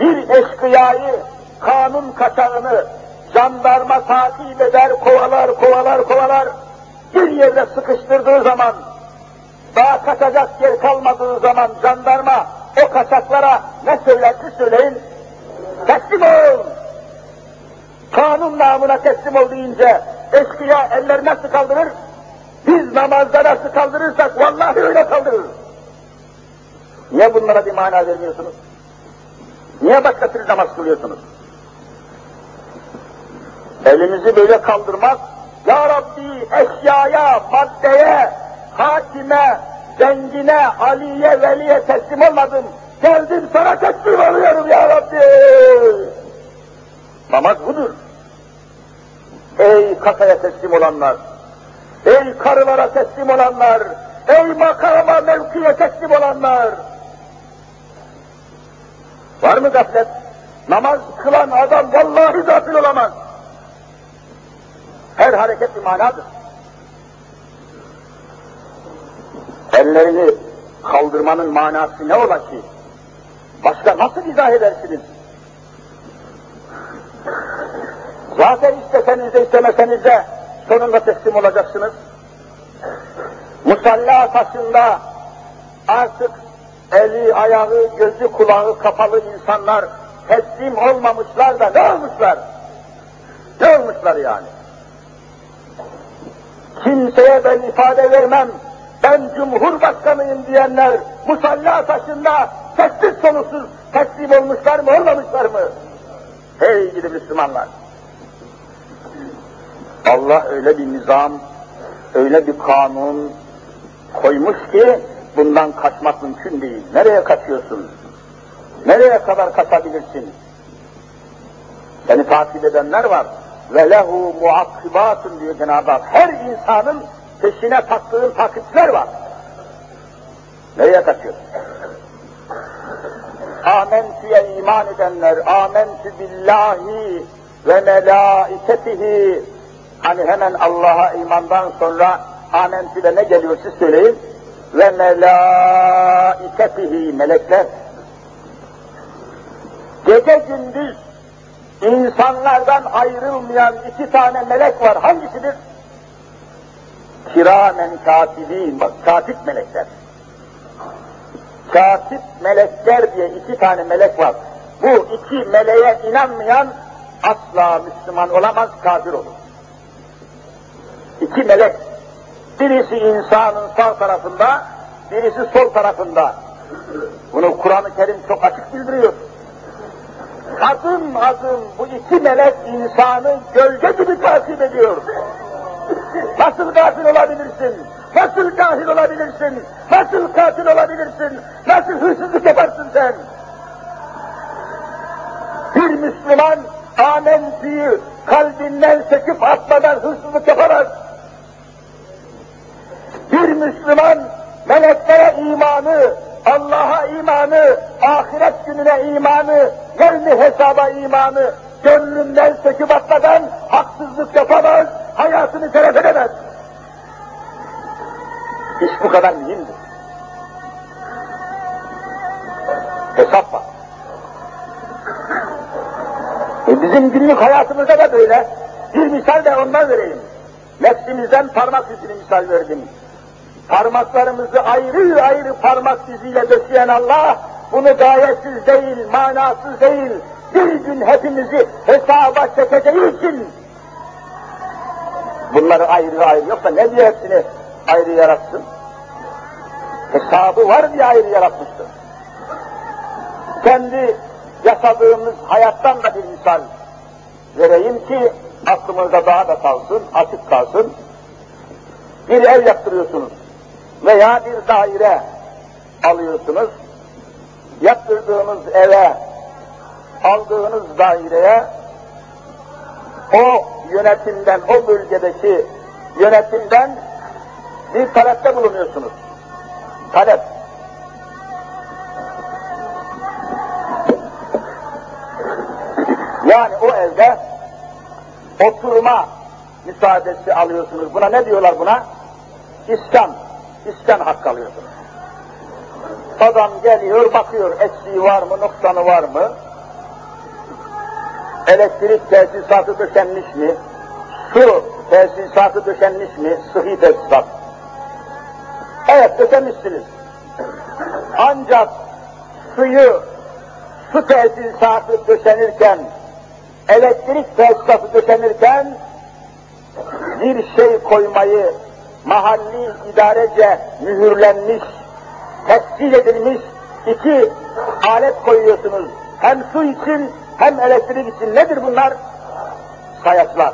Bir eşkıyayı, kanun kaçağını jandarma takip eder, kovalar, kovalar, kovalar. Bir yerde sıkıştırdığı zaman, daha kaçacak yer kalmadığı zaman jandarma o kaçaklara ne söyler, siz söyleyin? Teslim ol! Kanun namına teslim ol deyince eşkıya eller nasıl kaldırır? Biz namazda nasıl kaldırırsak vallahi öyle kaldırır. Niye bunlara bir mana vermiyorsunuz? Niye başka türlü namaz kılıyorsunuz? Elinizi böyle kaldırmak, Ya Rabbi eşyaya, maddeye, hakime, zengine, Ali'ye, Veli'ye teslim olmadım. Geldim sana teslim oluyorum Ya Rabbi. Namaz budur. Ey kasaya teslim olanlar, ey karılara teslim olanlar, ey makama mevkiye teslim olanlar. Var mı gaflet? Namaz kılan adam vallahi gafil olamaz. Her hareket bir manadır. Ellerini kaldırmanın manası ne ola ki? Başka nasıl izah edersiniz? Zaten isteseniz de istemeseniz de sonunda teslim olacaksınız. Musalla taşında artık eli, ayağı, gözü, kulağı kapalı insanlar teslim olmamışlar da ne olmuşlar? Ne olmuşlar yani? Kimseye ben ifade vermem, ben cumhurbaşkanıyım diyenler musalla taşında sessiz solusuz teslim olmuşlar mı, olmamışlar mı? Hey gidi Müslümanlar! Allah öyle bir nizam, öyle bir kanun koymuş ki bundan kaçmak mümkün değil. Nereye kaçıyorsun? Nereye kadar kaçabilirsin? Seni takip edenler var. Ve lehu muakkibatun diyor Cenab-ı Hak. Her insanın peşine taktığın takipçiler var. Nereye kaçıyorsun? Amentü'ye iman edenler, amentü billahi ve melaiketihi Hani hemen Allah'a imandan sonra amentü'de ne geliyor siz söyleyin. Ve melaiketihi melekler. Gece gündüz insanlardan ayrılmayan iki tane melek var. Hangisidir? Kiramen katibin, bak katip melekler. Katip melekler diye iki tane melek var. Bu iki meleğe inanmayan asla Müslüman olamaz, kafir olur. İki melek. Birisi insanın sağ tarafında, birisi sol tarafında. Bunu Kur'an-ı Kerim çok açık bildiriyor. Adım adım bu iki melek insanı gölge gibi takip ediyor. Nasıl gafil olabilirsin? Nasıl cahil olabilirsin? Nasıl katil olabilirsin? Nasıl hırsızlık yaparsın sen? Bir Müslüman amentüyü kalbinden söküp atmadan hırsızlık yapamaz. Bir Müslüman meleklere imanı, Allah'a imanı, ahiret gününe imanı, yevmi hesaba imanı gönlünden söküp atmadan haksızlık yapamaz, hayatını telef edemez. İş bu kadar mühimdir. Hesap var. E bizim günlük hayatımızda da böyle. Bir misal de ondan vereyim. Nefsimizden parmak izini misal verdim. Parmaklarımızı ayrı ayrı parmak iziyle döşeyen Allah, bunu gayetsiz değil, manasız değil, bir gün hepimizi hesaba çekeceği için bunları ayrı ayrı, yoksa ne diye hepsini ayrı yaratsın? Hesabı var diye ayrı yaratmıştır. Kendi yaşadığımız hayattan da bir misal vereyim ki aklımızda daha da kalsın, açık kalsın. Bir ev yaptırıyorsunuz veya bir daire alıyorsunuz. Yaptırdığınız eve, aldığınız daireye o yönetimden, o bölgedeki yönetimden bir talepte bulunuyorsunuz. Talep. Yani o evde oturma müsaadesi alıyorsunuz. Buna ne diyorlar buna? İskan. İskan hakkı alıyorsunuz. Adam geliyor, bakıyor eksiği var mı, noksanı var mı? Elektrik tesisatı döşenmiş mi? Su tesisatı döşenmiş mi? Sıhhi tesisat. Evet, döşenmişsiniz. Ancak suyu, su tesisatı döşenirken, elektrik tesisatı döşenirken bir şey koymayı mahalli idarece mühürlenmiş, tescil edilmiş iki alet koyuyorsunuz. Hem su için hem elektrik için. Nedir bunlar? Sayaçlar.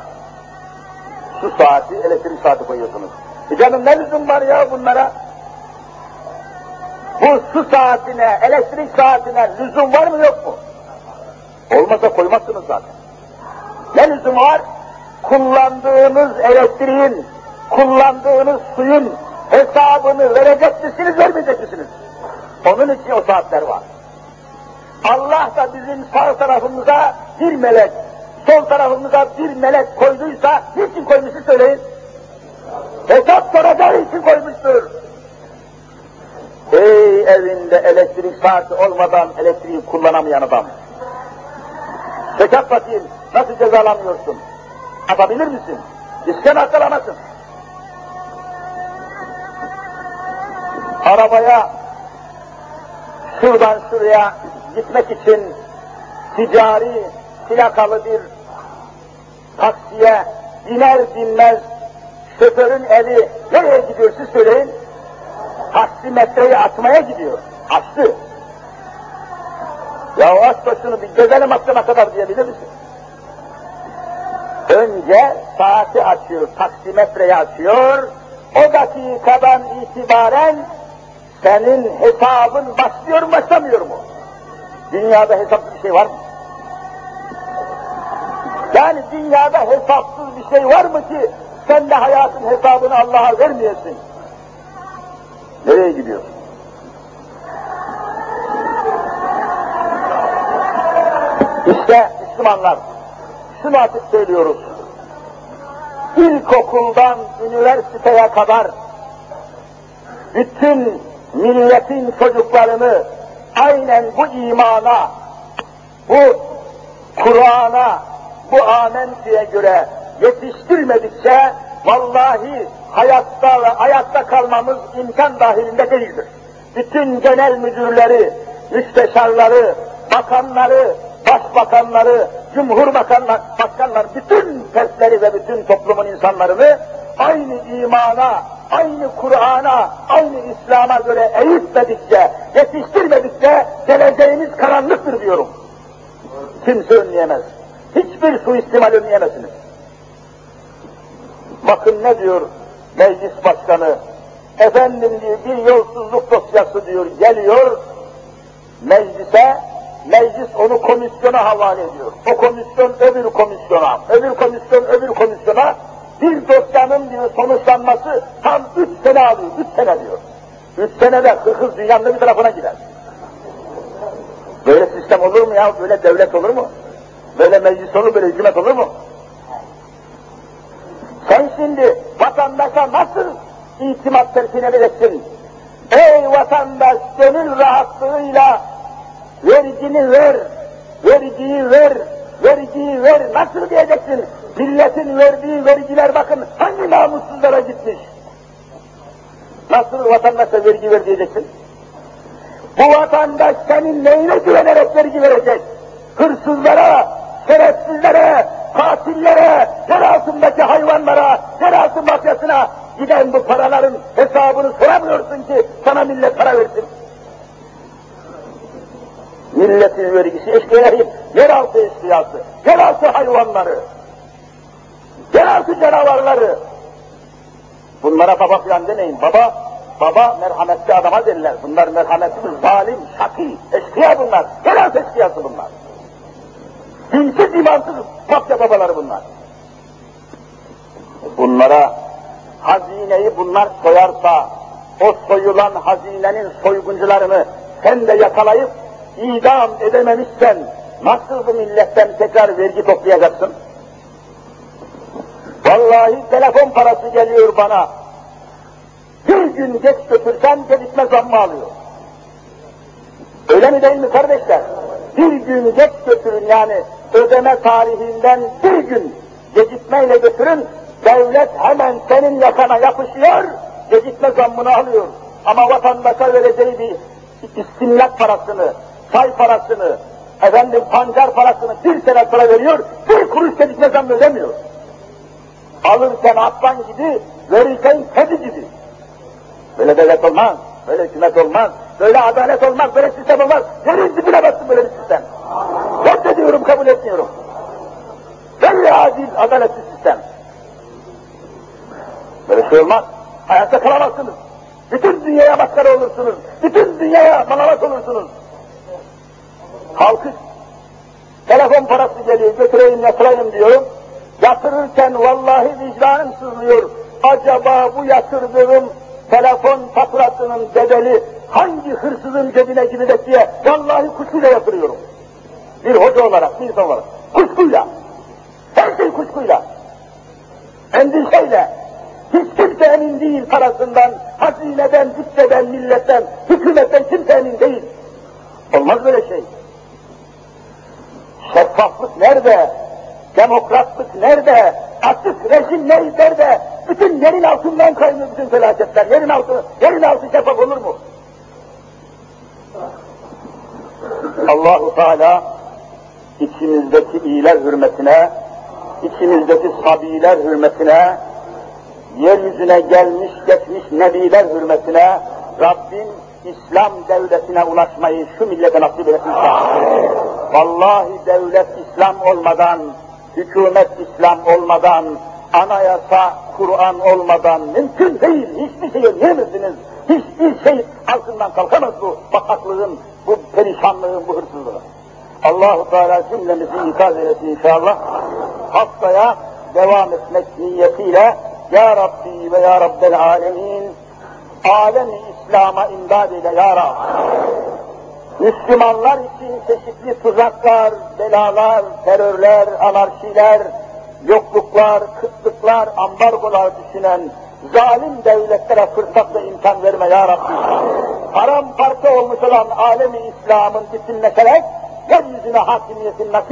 Su saati, elektrik saati koyuyorsunuz. E canım ne lüzum var ya bunlara? Bu su saatine, elektrik saatine lüzum var mı yok mu? Olmasa koymazsınız zaten. Ne lüzum var? Kullandığınız elektriğin, kullandığınız suyun hesabını verecek misiniz, vermeyecek misiniz? Onun için o saatler var. Allah da bizim sağ tarafımıza bir melek, sol tarafımıza bir melek koyduysa, niçin koymuştu söyleyin? Hesap soracağı için koymuştur. Ey evinde elektrik saati olmadan elektriği kullanamayan adam. Çek bakayım, nasıl cezalanmıyorsun? Atabilir misin? İsken atlamasın. Arabaya şuradan şuraya gitmek için ticari plakalı bir taksiye biner binmez şoförün eli nereye gidiyor siz söyleyin? Taksimetreyi açmaya gidiyor. Açtı. Ya aç da şunu bir gezelim akşama kadar diyebilir misin? Önce saati açıyor, taksimetreyi açıyor, o dakikadan itibaren senin hesabın başlıyor mu başlamıyor mu? Dünyada hesaplı bir şey var mı? Yani dünyada hesapsız bir şey var mı ki sen de hayatın hesabını Allah'a vermiyorsun? Nereye gidiyorsun? İşte Müslümanlar, şunu açık söylüyoruz. İlkokuldan üniversiteye kadar bütün milletin çocuklarını aynen bu imana, bu Kur'an'a, bu amentüye göre yetiştirmedikçe vallahi hayatta ayakta kalmamız imkan dahilinde değildir. Bütün genel müdürleri, müsteşarları, bakanları, başbakanları, cumhurbaşkanları, başkanlar, bütün fertleri ve bütün toplumun insanlarını aynı imana, aynı Kur'an'a, aynı İslam'a göre eğitmedikçe, yetiştirmedikçe geleceğimiz karanlıktır diyorum. Kimse önleyemez. Hiçbir suistimal önleyemezsiniz. Bakın ne diyor meclis başkanı, efendim diyor bir yolsuzluk dosyası diyor geliyor meclise, meclis onu komisyona havale ediyor. O komisyon öbür komisyona, öbür komisyon öbür komisyona bir dosyanın diyor sonuçlanması tam üç sene alıyor, üç sene diyor. Üç senede hırkız dünyanın bir tarafına gider. Böyle sistem olur mu ya? Böyle devlet olur mu? Böyle meclis olur, böyle hükümet olur mu? Sen şimdi vatandaşa nasıl itimat telkin edeceksin? Ey vatandaş gönül rahatlığıyla vergini ver, vergiyi ver, vergiyi ver, nasıl diyeceksin? Milletin verdiği vergiler bakın hangi namussuzlara gitmiş? Nasıl vatandaşa vergi ver diyeceksin? Bu vatandaş senin neyine güvenerek vergi verecek? Hırsızlara, şerefsizlere, katillere, yer altındaki hayvanlara, yer altı mafyasına giden bu paraların hesabını soramıyorsun ki sana millet para versin. Milletin vergisi eşkıyaları, yeraltı eşkıyası, yeraltı hayvanları, yeraltı canavarları. Bunlara baba filan demeyin. Baba, baba merhametli adama derler. Bunlar merhametli, zalim, şaki, eşkıya bunlar. Yeraltı eşkıyası bunlar. Dinsiz, imansız mafya babaları bunlar. Bunlara hazineyi bunlar soyarsa, o soyulan hazinenin soyguncularını sen de yakalayıp idam edememişsen nasıl bu milletten tekrar vergi toplayacaksın? Vallahi telefon parası geliyor bana. Bir gün geç götürsem gecikme zammı alıyor. Öyle mi değil mi kardeşler? Bir gün geç götürün yani ödeme tarihinden bir gün gecikmeyle götürün, devlet hemen senin yakana yapışıyor, gecikme zammını alıyor. Ama vatandaşa vereceği bir istimlak parasını, çay parasını, efendim pancar parasını bir sene sonra veriyor, bir kuruş gecikme zammı ödemiyor. Alırken aslan gibi, verirken kedi gibi. Böyle devlet olmaz, böyle hükümet olmaz, böyle adalet olmaz, böyle sistem olmaz. Yerin dibine bassın böyle bir sistem. Reddediyorum, kabul etmiyorum. Böyle adil, adaletli sistem. Böyle şey olmaz. Hayatta kalamazsınız. Bütün dünyaya maskara olursunuz. Bütün dünyaya malamat olursunuz. Halkı telefon parası geliyor, götüreyim yatırayım diyorum. Yatırırken vallahi vicdanım sızlıyor. Acaba bu yatırdığım telefon faturasının bedeli hangi hırsızın cebine gidecek diye vallahi kuşkuyla yatırıyorum. Bir hoca olarak, bir insan olarak. Kuşkuyla. Her şey kuşkuyla. Endişeyle. Hiç kimse emin değil parasından, hazineden, bütçeden, milletten, hükümetten kimse emin değil. Olmaz böyle şey. Şeffaflık nerede? Demokratlık nerede? Açık rejim nerede? Bütün yerin altından kaynıyor bütün felaketler. Yerin altı, yerin altı şeffaf olur mu? Allahu Teala içimizdeki iyiler hürmetine, içimizdeki sabiler hürmetine, yeryüzüne gelmiş geçmiş nebiler hürmetine Rabbim İslam devletine ulaşmayı şu millete nasip etsin. Vallahi devlet İslam olmadan, hükümet İslam olmadan, anayasa, Kur'an olmadan mümkün değil. Hiçbir şey yiyemezsiniz. Hiçbir şey altından kalkamaz bu bataklığın, bu perişanlığın, bu hırsızlığın. Allahu Teala cümlemizi ikaz eylesin inşallah. Haftaya devam etmek niyetiyle Ya Rabbi ve Ya Rabbel Alemin alemi İslam'a imdad eyle Ya Rab. Müslümanlar için çeşitli tuzaklar, belalar, terörler, anarşiler, yokluklar, kıtlıklar, ambargolar düşünen zalim devletlere fırsat ve imkan verme ya Rabbi. Paramparça olmuş olan alemi İslam'ın bütünleşerek yeryüzüne hakimiyetin nasip